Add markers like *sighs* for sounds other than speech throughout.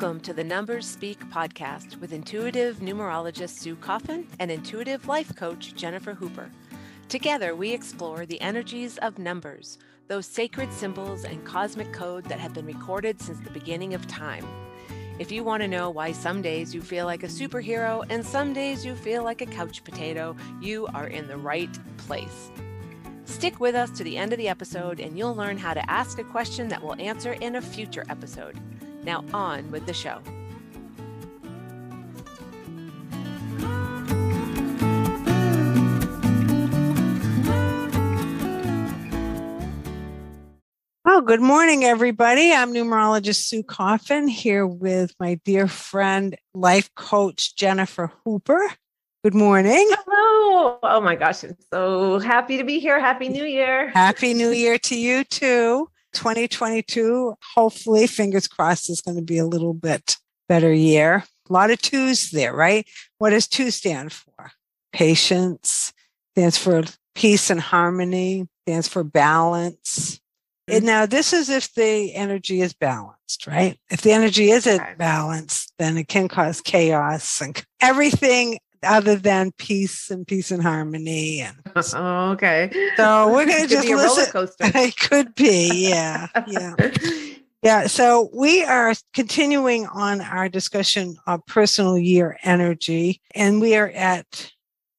Welcome to the Numbers Speak podcast with intuitive numerologist Sue Coffin and intuitive life coach Jennifer Hooper. Together, we explore the energies of numbers, those sacred symbols and cosmic code that have been recorded since the beginning of time. If you want to know why some days you feel like a superhero and some days you feel like a couch potato, you are in the right place. Stick with us to the end of the episode and you'll learn how to ask a question that we'll answer in a future episode. Now, on with the show. Oh, good morning, everybody. I'm numerologist Sue Coffin here with my dear friend, life coach Jennifer Hooper. Good morning. Hello. Oh my gosh, I'm so happy to be here. Happy New Year. Happy New Year to you too. 2022, hopefully, fingers crossed, is going to be a little bit better year. A lot of twos there, right? What does two stand for? Patience, stands for peace and harmony, stands for balance. And mm-hmm. now this is if the energy is balanced, right? If the energy isn't balanced, then it can cause chaos and everything other than peace and peace and harmony. And *laughs* oh, okay. So we're going to just listen. *laughs* it could be, yeah, yeah. *laughs* Yeah, so we are continuing on our discussion of personal year energy, and we are at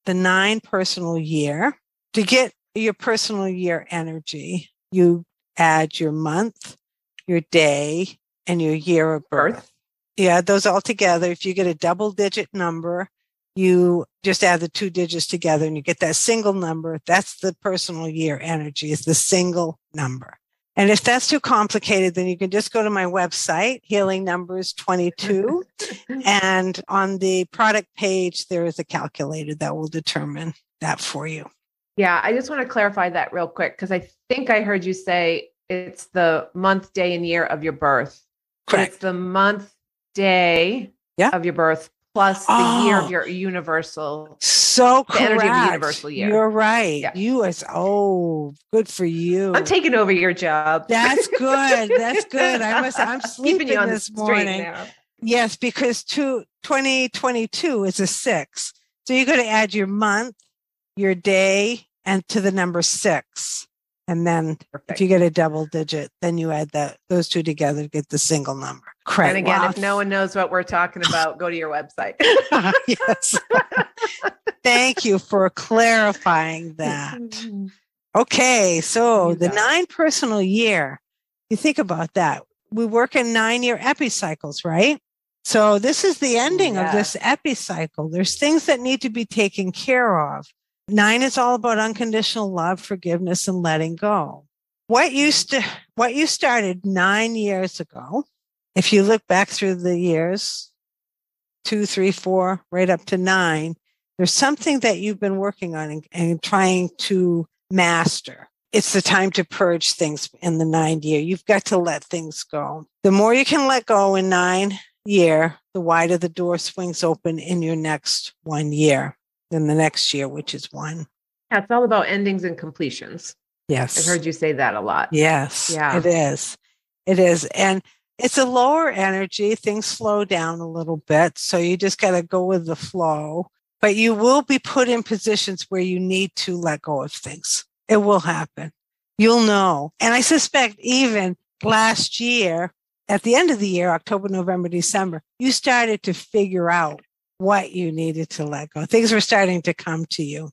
the nine personal year. To get your personal year energy, you add your month, your day, and your year of birth. Yeah, those all together. If you get a double digit number, you just add the two digits together and you get that single number. That's the personal year energy is the single number. And if that's too complicated, then you can just go to my website, Healing Numbers 22. *laughs* and on the product page, there is a calculator that will determine that for you. Yeah, I just want to clarify that real quick because I think I heard you say it's the month, day, and year of your birth. Correct. It's the month, day yeah. of your birth plus the oh, year of oh. your universal so the energy of the universal year. You're right. Yeah. You as oh, good for you. I'm taking over your job. That's good. That's good. I was I'm *laughs* sleeping you on this morning. Now. Yes, because two, 2022 is a six. So you're going to add your month, your day, and to the number six. And then Perfect. if you get a double digit, then you add that those two together to get the single number. And again, wow. if no one knows what we're talking *laughs* about, go to your website. *laughs* yes. Thank you for clarifying that. Okay, so the nine personal year, you think about that. We work in nine year epicycles, right? So this is the ending of this epicycle. There's things that need to be taken care of. Nine is all about unconditional love, forgiveness, and letting go. What used to, what you started nine years ago, if you look back through the years, two, three, four, right up to nine, there's something that you've been working on and, and trying to master. It's the time to purge things in the nine year. You've got to let things go. The more you can let go in nine year, the wider the door swings open in your next one year than the next year, which is one. Yeah, it's all about endings and completions. Yes. I've heard you say that a lot. Yes. Yeah. It is. It is. And it's a lower energy. Things slow down a little bit. So you just got to go with the flow. But you will be put in positions where you need to let go of things. It will happen. You'll know. And I suspect even last year, at the end of the year, October, November, December, you started to figure out what you needed to let go. Things were starting to come to you.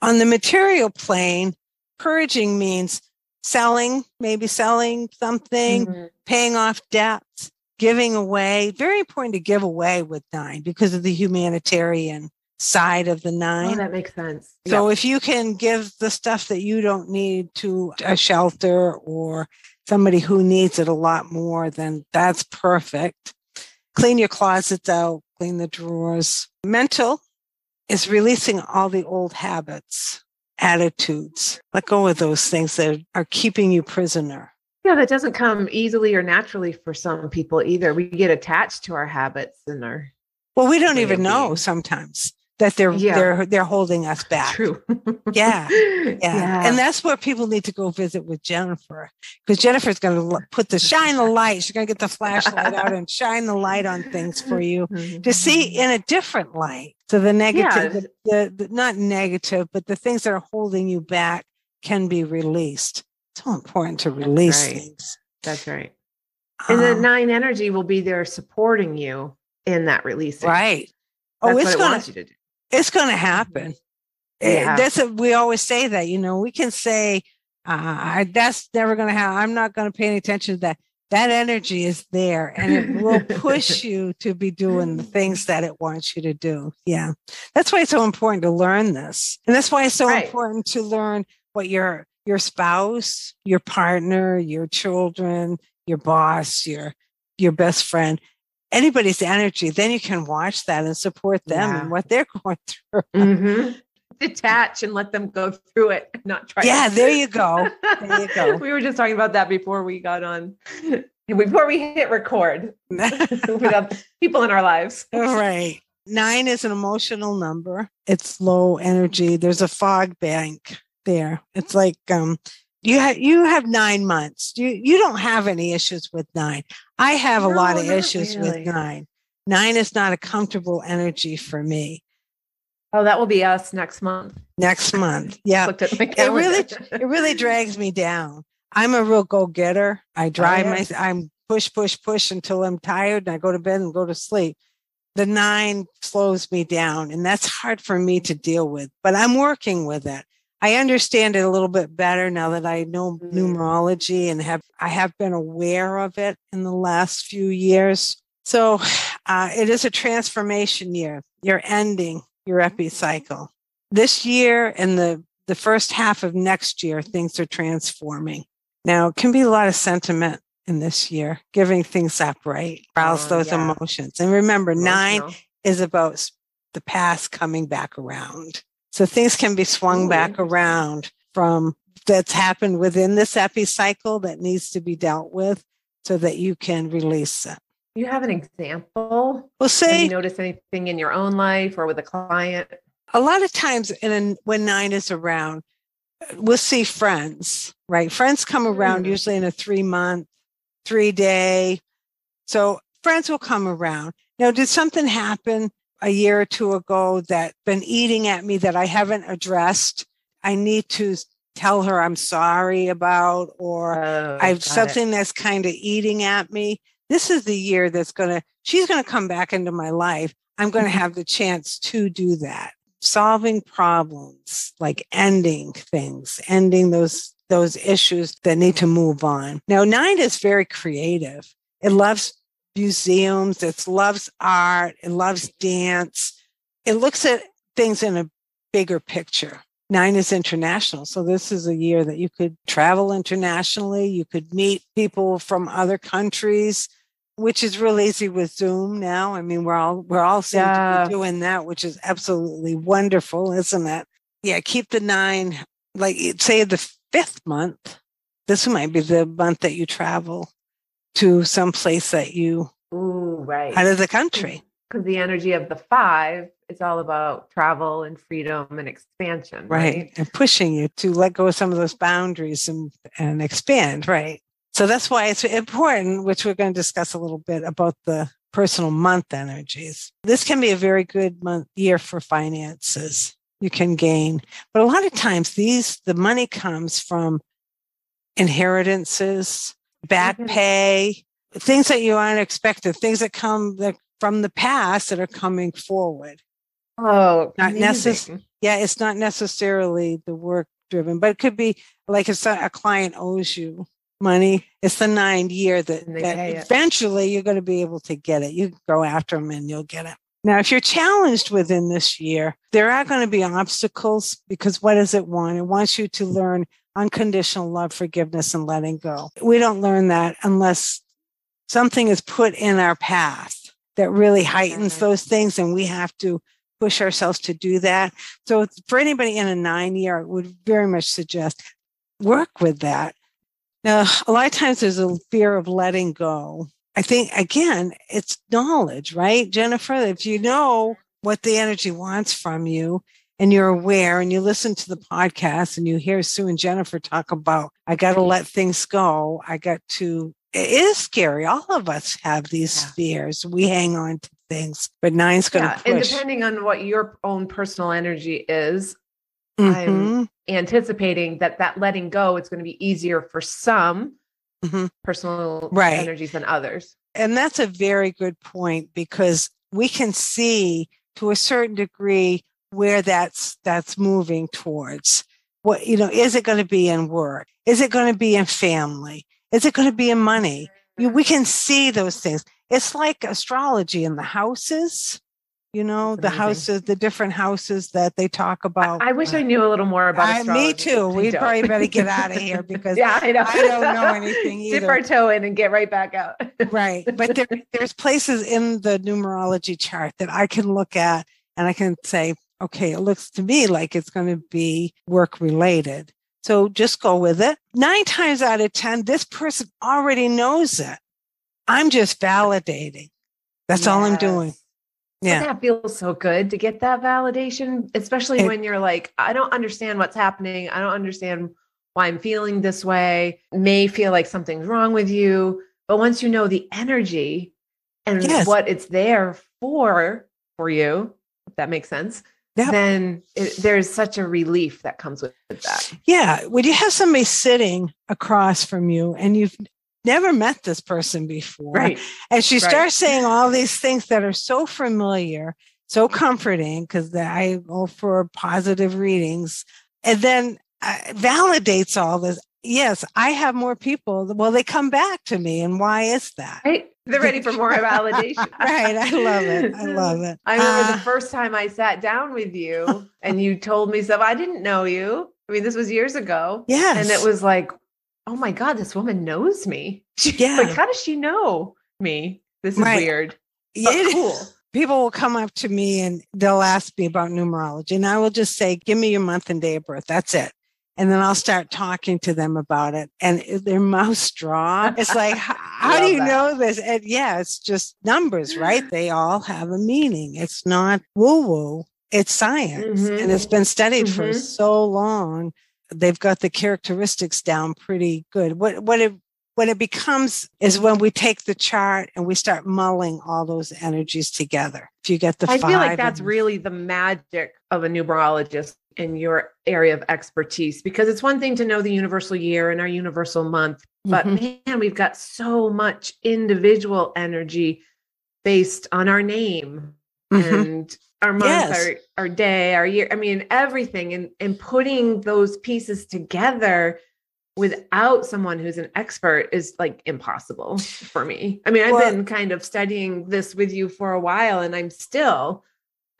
On the material plane, purging means selling, maybe selling something, mm-hmm. paying off debts, giving away. Very important to give away with nine because of the humanitarian side of the nine. Oh, that makes sense. So if you can give the stuff that you don't need to a shelter or somebody who needs it a lot more, then that's perfect. Clean your closets out, clean the drawers. Mental is releasing all the old habits, attitudes. Let go of those things that are keeping you prisoner. Yeah, that doesn't come easily or naturally for some people either. We get attached to our habits and our well, we don't even know sometimes. That they're Yeah. they're they're holding us back. True. Yeah. Yeah. Yeah. And that's where people need to go visit with Jennifer because Jennifer's going to put the shine the light. She's going to get the flashlight out and shine the light on things for you *laughs* to see in a different light. So the negative, Yeah. the, the, the not negative, but the things that are holding you back can be released. It's so important to release right. things. That's right. And the Um, nine energy will be there supporting you in that releasing. right. That's Oh, it's it going wants to you to do. It's going to happen. Eh, Yeah. That's a, we always say that, you know, we can say, uh, that's never going to happen. I'm not going to pay any attention to that. That energy is there and it will push *laughs* you to be doing the things that it wants you to do. Yeah. That's why it's so important to learn this. And that's why it's so Right. important to learn what your, your spouse, your partner, your children, your boss, your, your best friend, anybody's energy. Then you can watch that and support them Yeah. and what they're *laughs* going through. Mhm. *laughs* Detach and let them go through it, *laughs* not try. Yeah, to- there you go. There you go. we were just talking about that before we got on, before we hit record without people in our lives. All right. Nine is an emotional number. It's low energy. There's a fog bank there. It's like um you have you have nine months. You you don't have any issues with nine. I have a lot of issues really. with nine. Nine is not a comfortable energy for me. Oh, that will be us next month. Next month. *laughs* Yeah. It really it really drags me down. I'm a real go-getter. I oh, drive yeah. my I'm push, push, push until I'm tired and I go to bed and go to sleep. The nine slows me down, and that's hard for me to deal with, but I'm working with it. I understand it a little bit better now that I know Mhm. numerology and have I have been aware of it in the last few years. So *sighs* uh, it is a transformation year. You're ending your epicycle. This year and the the first half of next year, things are transforming. Now, it can be a lot of sentiment in this year, giving things up, right? Arouse Oh, those yeah. emotions. And remember, nine is about the past coming back around. So things can be swung back around from that's happened within this epicycle that needs to be dealt with so that you can release it. You have an example? We'll say you noticed anything in your own life or with a client? a lot of times in when nine is around, we'll see friends, right? Friends come around Mm. usually in a three month, three day. So friends will come around. Now, did something happen a year or two ago that been eating at me that I haven't addressed? I need to tell her I'm sorry about, or Oh, I've got it. something that's kind of eating at me. This is the year that's going to, she's going to come back into my life. I'm going to Mm-hmm. have the chance to do that. Solving problems, like ending things, ending those, those issues that need to move on. Now, nine is very creative. It loves museums. It loves art. It loves dance. It looks at things in a bigger picture. Nine is international. So this is a year that you could travel internationally. You could meet people from other countries, which is real easy with Zoom now. I mean, we're all, we're all Yeah. be doing that, which is absolutely wonderful, isn't it? Yeah. Keep the nine, like say the fifth month. This might be the month that you travel to some place that you Ooh, right. out of the country. Because the energy of the five is all about travel and freedom and expansion. right Right. and pushing you to let go of some of those boundaries and and expand right so that's why it's important which we're going to discuss a little bit about the personal month energies this can be a very good month year for finances you can gain but a lot of times these the money comes from inheritances back Mhm. pay things that you aren't expected things that come that from the past that are coming forward Oh, Not necess- amazing. yeah, it's not necessarily the work driven, but it could be like if a client owes you money, it's the nine year that, that eventually you're going to be able to get it. You go after them and you'll get it. Now, if you're challenged within this year, there are going to be obstacles because what does it want? It wants you to learn unconditional love, forgiveness, and letting go. We don't learn that unless something is put in our path that really heightens Mhm. those things, and we have to push ourselves to do that. So, for anybody in a nine year, I would very much suggest work with that. Now, a lot of times there's a fear of letting go. I think, again, it's knowledge, right, Jennifer? If you know what the energy wants from you and you're aware and you listen to the podcast and you hear Sue and Jennifer talk about, I got to let things go. I got to, it is scary. All of us have these yeah. fears. We hang on to things, but nine's going to yeah, And depending on what your own personal energy is, mm-hmm. I'm anticipating that that letting go, it's going to be easier for some mm-hmm. personal right. energies than others. And that's a very good point because we can see to a certain degree where that's that's moving towards. What you know is it going to be in work? Is it going to be in family? Is it going to be in money? You, we can see those things. It's like astrology in the houses you know the houses the different houses that they talk about. I, I wish i knew a little more about astrology. me too. we probably better get out of *laughs* here because yeah i know. I don't know anything *laughs* either. dip our toe in and get right back out. Right but there, there's places in the numerology chart that i can look at and i can say okay, it looks to me like it's going to be work related. So just go with it. Nine times out of 10, this person already knows it. I'm just validating. That's yes. all I'm doing. Yeah. But that feels so good to get that validation, especially it, when you're like, I don't understand what's happening. I don't understand why I'm feeling this way. May feel like something's wrong with you. But once you know the energy and yes. what it's there for for you, if that makes sense, yeah. then it, there's such a relief that comes with that. Yeah. When you have somebody sitting across from you and you've never met this person before, right. and she starts saying all these things that are so familiar, so comforting, because I go for positive readings, and then uh, validates all this. Yes, I have more people. Well, they come back to me. And why is that? Right. They're ready for more *laughs* validation. right. I love it. I *laughs* love it. I remember uh, the first time I sat down with you *laughs* and you told me stuff. I didn't know you. I mean, this was years ago. Yes. And it was like, oh my God, this woman knows me. yeah. Like, how does she know me? This is right. weird. Yeah. cool. People will come up to me and they'll ask me about numerology, and I will just say, Give me your month and day of birth. That's it and then I'll start talking to them about it, and their mouths *laughs* drop. It's like, *laughs* how do you that. know this? And yeah, it's just numbers, right? They all have a meaning. It's not woo woo. It's science, mm-hmm. and it's been studied mm-hmm. for so long. They've got the characteristics down pretty good. What what it what it becomes is when we take the chart and we start mulling all those energies together. If you get the, I feel like that's really the magic of a numerologist in your area of expertise because it's one thing to know the universal year and our universal month but mm-hmm. man we've got so much individual energy based on our name mm-hmm. and our month yes. our, our day our year i mean everything and and putting those pieces together without someone who's an expert is like impossible for me i mean i've well, been kind of studying this with you for a while and i'm still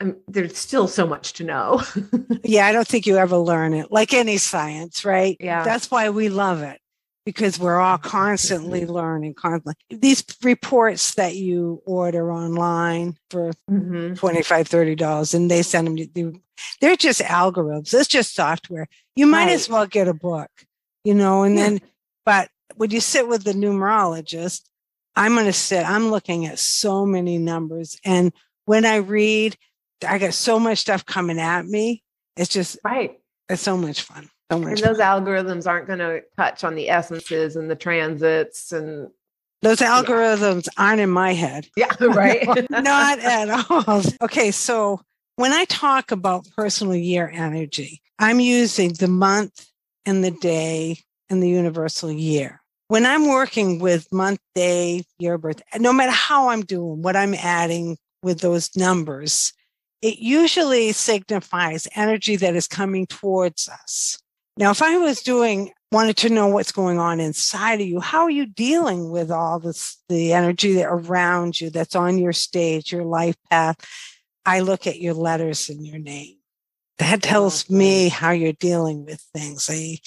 I'm, there's still so much to know. *laughs* yeah, I don't think you ever learn it like any science, right? Yeah. That's why we love it because we're all *laughs* constantly learning constantly. These reports that you order online for mm-hmm. 25 $30 and they send them to you, they're just algorithms. It's just software. You might right. as well get a book, you know, and yeah. then, but when you sit with the numerologist, I'm going to sit, I'm looking at so many numbers. And when I read, I got so much stuff coming at me. It's just right. It's so much fun. So much. And those fun. algorithms aren't going to touch on the essences and the transits and those algorithms yeah. aren't in my head. *laughs* Yeah, *laughs* right. *laughs* Not at all. Okay, so when I talk about personal year energy, I'm using the month and the day and the universal year. When I'm working with month, day, year, birth, no matter how I'm doing, what I'm adding with those numbers, it usually signifies energy that is coming towards us. Now, if I was doing, wanted to know what's going on inside of you, how are you dealing with all this, the energy that around you that's on your stage, your life path? I look at your letters in your name. That tells me how you're dealing with things. I,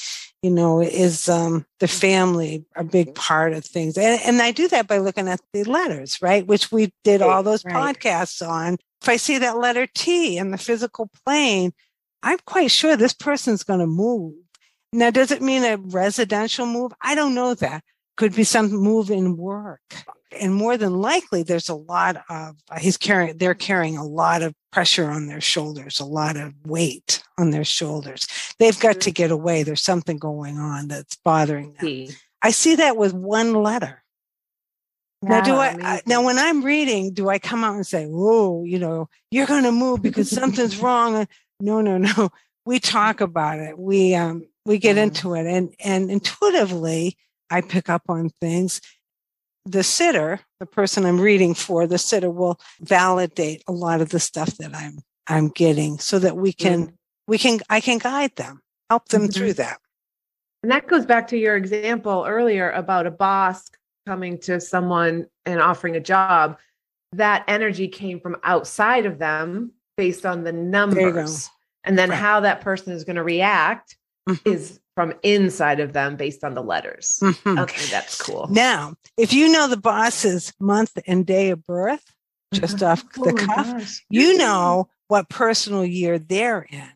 you know, is um, the family a big part of things? And, and I do that by looking at the letters, right? Which we did all those right. podcasts on if I see that letter T in the physical plane, I'm quite sure this person's going to move. Now, does it mean a residential move? I don't know that. could be some move in work. And more than likely, there's a lot of, he's carrying, they're carrying a lot of pressure on their shoulders, a lot of weight on their shoulders. They've got mm-hmm. to get away. There's something going on that's bothering them. I see that with one letter. Now, do I, I, now when I'm reading, do I come out and say, "Whoa, you know, you're going to move because something's *laughs* wrong"? No, no, no. *laughs* We talk about it. We um we get mm. into it, and and intuitively, I pick up on things. The sitter, the person I'm reading for, the sitter will validate a lot of the stuff that I'm I'm getting, so that we can mm. we can I can guide them, help them mm-hmm. through that. And that goes back to your example earlier about a boss coming to someone and offering a job. That energy came from outside of them based on the numbers. And then right. how that person is going to react mm-hmm. is from inside of them based on the letters. Mm-hmm. Okay, that's cool. Now, if you know the boss's month and day of birth, just mm-hmm. off the oh cuff, you know what personal year they're in.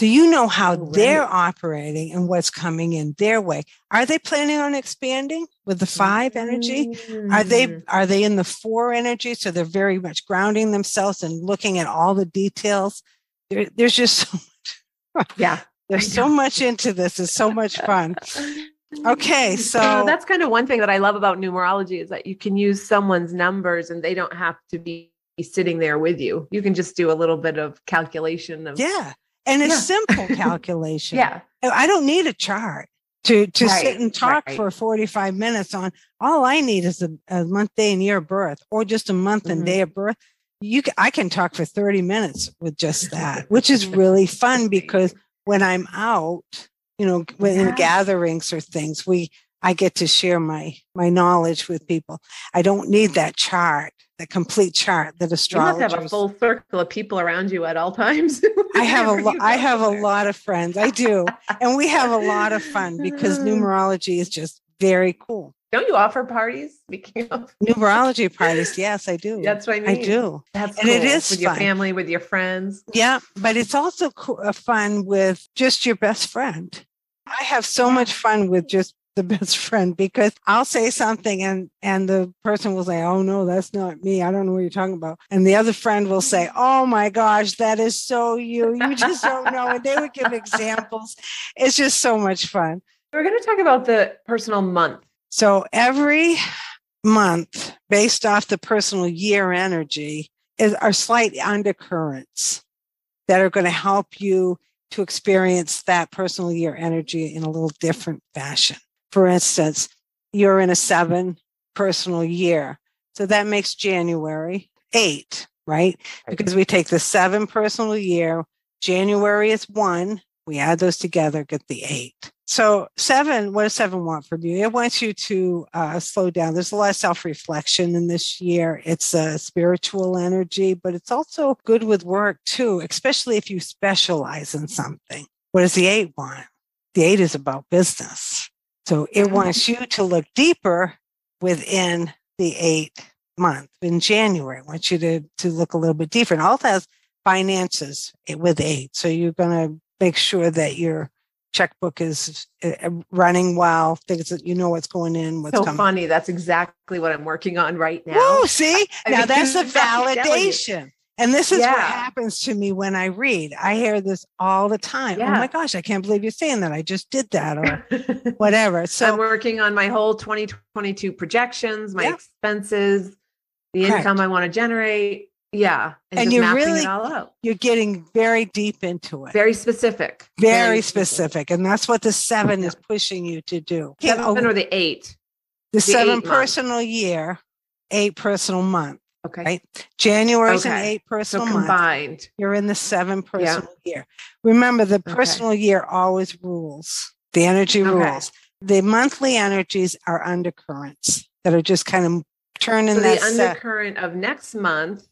So you know how oh, they're operating and what's coming in their way. Are they planning on expanding with the 5 energy? Are they mm. are they in the four energy? So they're very much grounding themselves and looking at all the details. There, there's just so much. Yeah. There's so much into this. It's so much fun. Okay, so that's kind of one thing that I love about numerology is that you can use someone's numbers and they don't have to be sitting there with you. You can just do a little bit of calculation of yeah and a yeah. simple *laughs* calculation. yeah. I don't need a chart to, to right. sit and talk right. for 45 minutes on all I need is a, a, month, day, and year of birth, or just a month mm-hmm. and day of birth. You can, I can talk for 30 minutes with just that, *laughs* which is really fun because when I'm out, you know, when in gatherings or things, we I get to share my my knowledge with people. I don't need that chart, the complete chart that astrologers. You must have a full circle of people around you at all times. *laughs* I have a lo- I have a lot of friends. I do, and we have a lot of fun because *laughs* numerology is just very cool. Don't you offer parties? *laughs* Speaking of numerology parties, yes, I do. That's what I mean. I do. That's and cool. it is with fun. your family, with your friends. Yeah, but it's also co- uh, fun with just your best friend. I have so much fun with just the best friend because I'll say something and and the person will say, "Oh no, that's not me. I don't know what you're talking about." And the other friend will say, "Oh my gosh, that is so you. You just don't know." And they would give examples. It's just so much fun. We're going to talk about the personal month. So every month, based off the personal year energy, is are slight undercurrents that are going to help you to experience that personal year energy in a little different fashion for instance, you're in a seven personal year. So that makes January eight, right? Because we take the seven personal year, January is one, we add those together, get the eight. So seven, what does seven want from you? It wants you to uh, slow down. There's a lot of self-reflection in this year. It's a spiritual energy, but it's also good with work too, especially if you specialize in something. What does the eight want? The eight is about business. So it wants you to look deeper within the eight month in January. I want you to, to look a little bit deeper. And also has finances with eight. So you're going to make sure that your checkbook is uh, uh, running well, things that you know what's going in, what's so coming. funny. That's exactly what I'm working on right now. Oh, see, now that's a *laughs* validation. And this is yeah. what happens to me when I read. I hear this all the time. Oh yeah. Oh my gosh, I can't believe you're saying that. I just did that or *laughs* whatever. So I'm working on my whole 2022 projections, my yeah. expenses, the Correct. income I want to generate. Yeah. And, and you're really you're getting very deep into it. Very specific. Very, very specific. specific. And that's what the seven is pushing you to do. Seven oh, or the eight. The, the seven personal month. year, eight personal month. Okay. Right. January is okay. an eight personal so combined. Month. You're in the seven personal yeah. year. Remember, the personal okay. year always rules. The energy okay. rules. The monthly energies are undercurrents that are just kind of turning so that. The undercurrent set. of next month.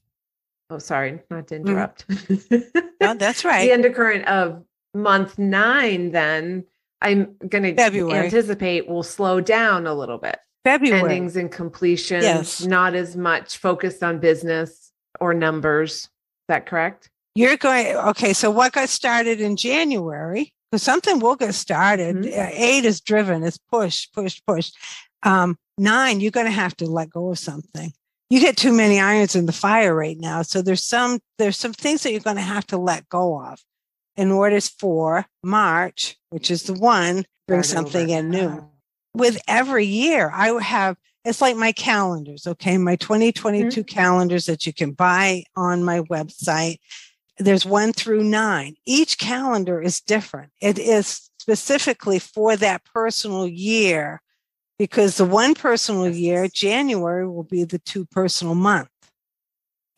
Oh, sorry, not to mm-hmm. interrupt. Mm. no, that's *laughs* right. the undercurrent of month nine, then I'm going to anticipate will slow down a little bit. February. Endings and completions, yes. not as much focused on business or numbers. Is that correct? You're going, okay. So what got started in January? Because something will get started. Mm-hmm. Eight is driven, it's push, push, push. Um, nine, you're going to have to let go of something. You get too many irons in the fire right now. So there's some there's some things that you're going to have to let go of in order for March, which is the one, bring something in new. With every year, I have it's like my calendars, okay? My mm-hmm. 2022 calendars that you can buy on my website. There's one through nine. Each calendar is different. It is specifically for that personal year because the one personal year, January, will be the two personal month.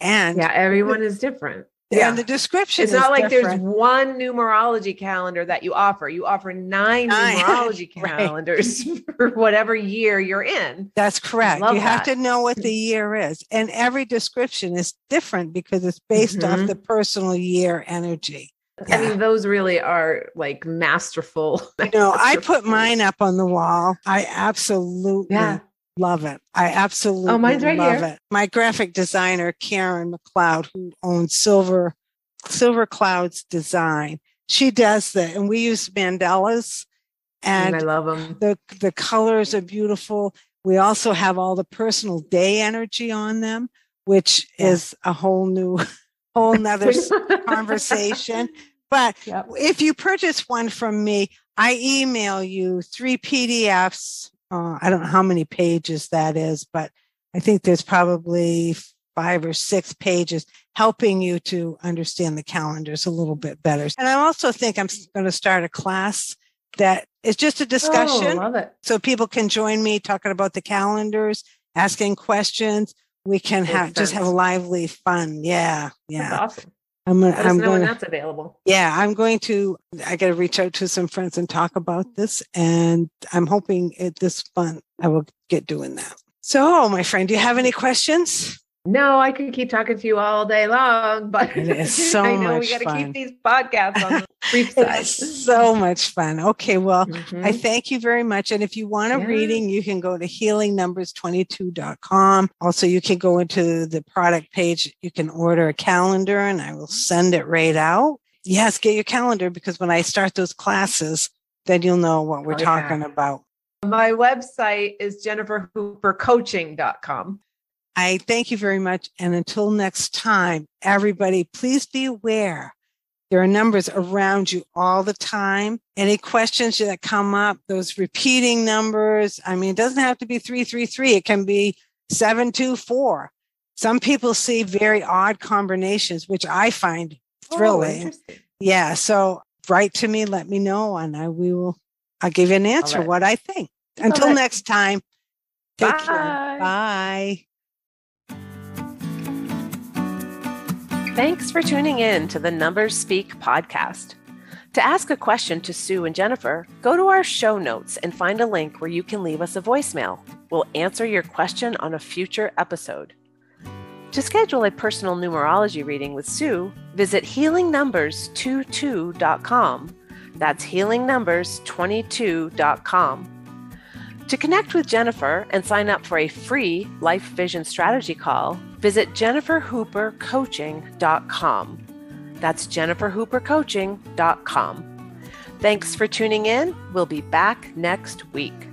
And, Yeah, everyone is different. And the description It's is not like different. there's one numerology calendar that you offer. You offer nine, Nine, *laughs* numerology right. calendars for whatever year you're in. That's correct. You have to know what the year is. And every description is different because it's based off Mhm. the personal year energy. I mean, those really are like masterful. *laughs* You know, I put mine up on the wall. I absolutely Yeah. Love it. I absolutely Oh, mine's right love here. it. My graphic designer, Karen McLeod, who owns Silver Silver Clouds Design, she does that. And we use mandalas And and I love them. the the colors are beautiful. We also have all the personal day energy on them, which Yeah. is a whole new, *laughs* whole nother *laughs* conversation. But Yep. if you purchase one from me, I email you three PDFs. Uh, I don't know how many pages that is, but I think there's probably five or six pages helping you to understand the calendars a little bit better. And I also think I'm going to start a class that is just a discussion Oh, love it. so people can join me talking about the calendars, asking questions. We can have just have lively fun. Yeah, That's yeah. awesome. I'm gonna. I'm know when gonna. that's available. Yeah, I'm going to. I got to reach out to some friends and talk about this, and I'm hoping at this fun. I will get doing that. So, my friend, do you have any questions? No, I could keep talking to you all day long, but It is *laughs* so I know much we got to keep these podcasts on the *laughs* brief side. It's so much fun. Okay, well, Mhm. I thank you very much. And if you want a Yeah. reading, you can go to healingnumbers22.com. Also, you can go into the product page. You can order a calendar and I will send it right out. Yes, get your calendar because when I start those classes, then you'll know what we're Oh, yeah. talking about. My website is jenniferhoopercoaching.com. I thank you very much. And until next time, everybody, please be aware. There are numbers around you all the time. Any questions that come up, those repeating numbers, I mean, it doesn't have to be 333, it can be 724. Some people see very odd combinations, which I find Oh, thrilling. interesting. yeah. So write to me, let me know, and I we will I'll give you an answer it. what I think. Until it. next time. Take Bye. care. Bye. Thanks for tuning in to the Numbers Speak podcast. To ask a question to Sue and Jennifer, go to our show notes and find a link where you can leave us a voicemail. We'll answer your question on a future episode. To schedule a personal numerology reading with Sue, visit healingnumbers22.com. That's healingnumbers22.com. To connect with Jennifer and sign up for a free life vision strategy call, visit jenniferhoopercoaching.com. That's jenniferhoopercoaching.com. Thanks for tuning in. We'll be back next week.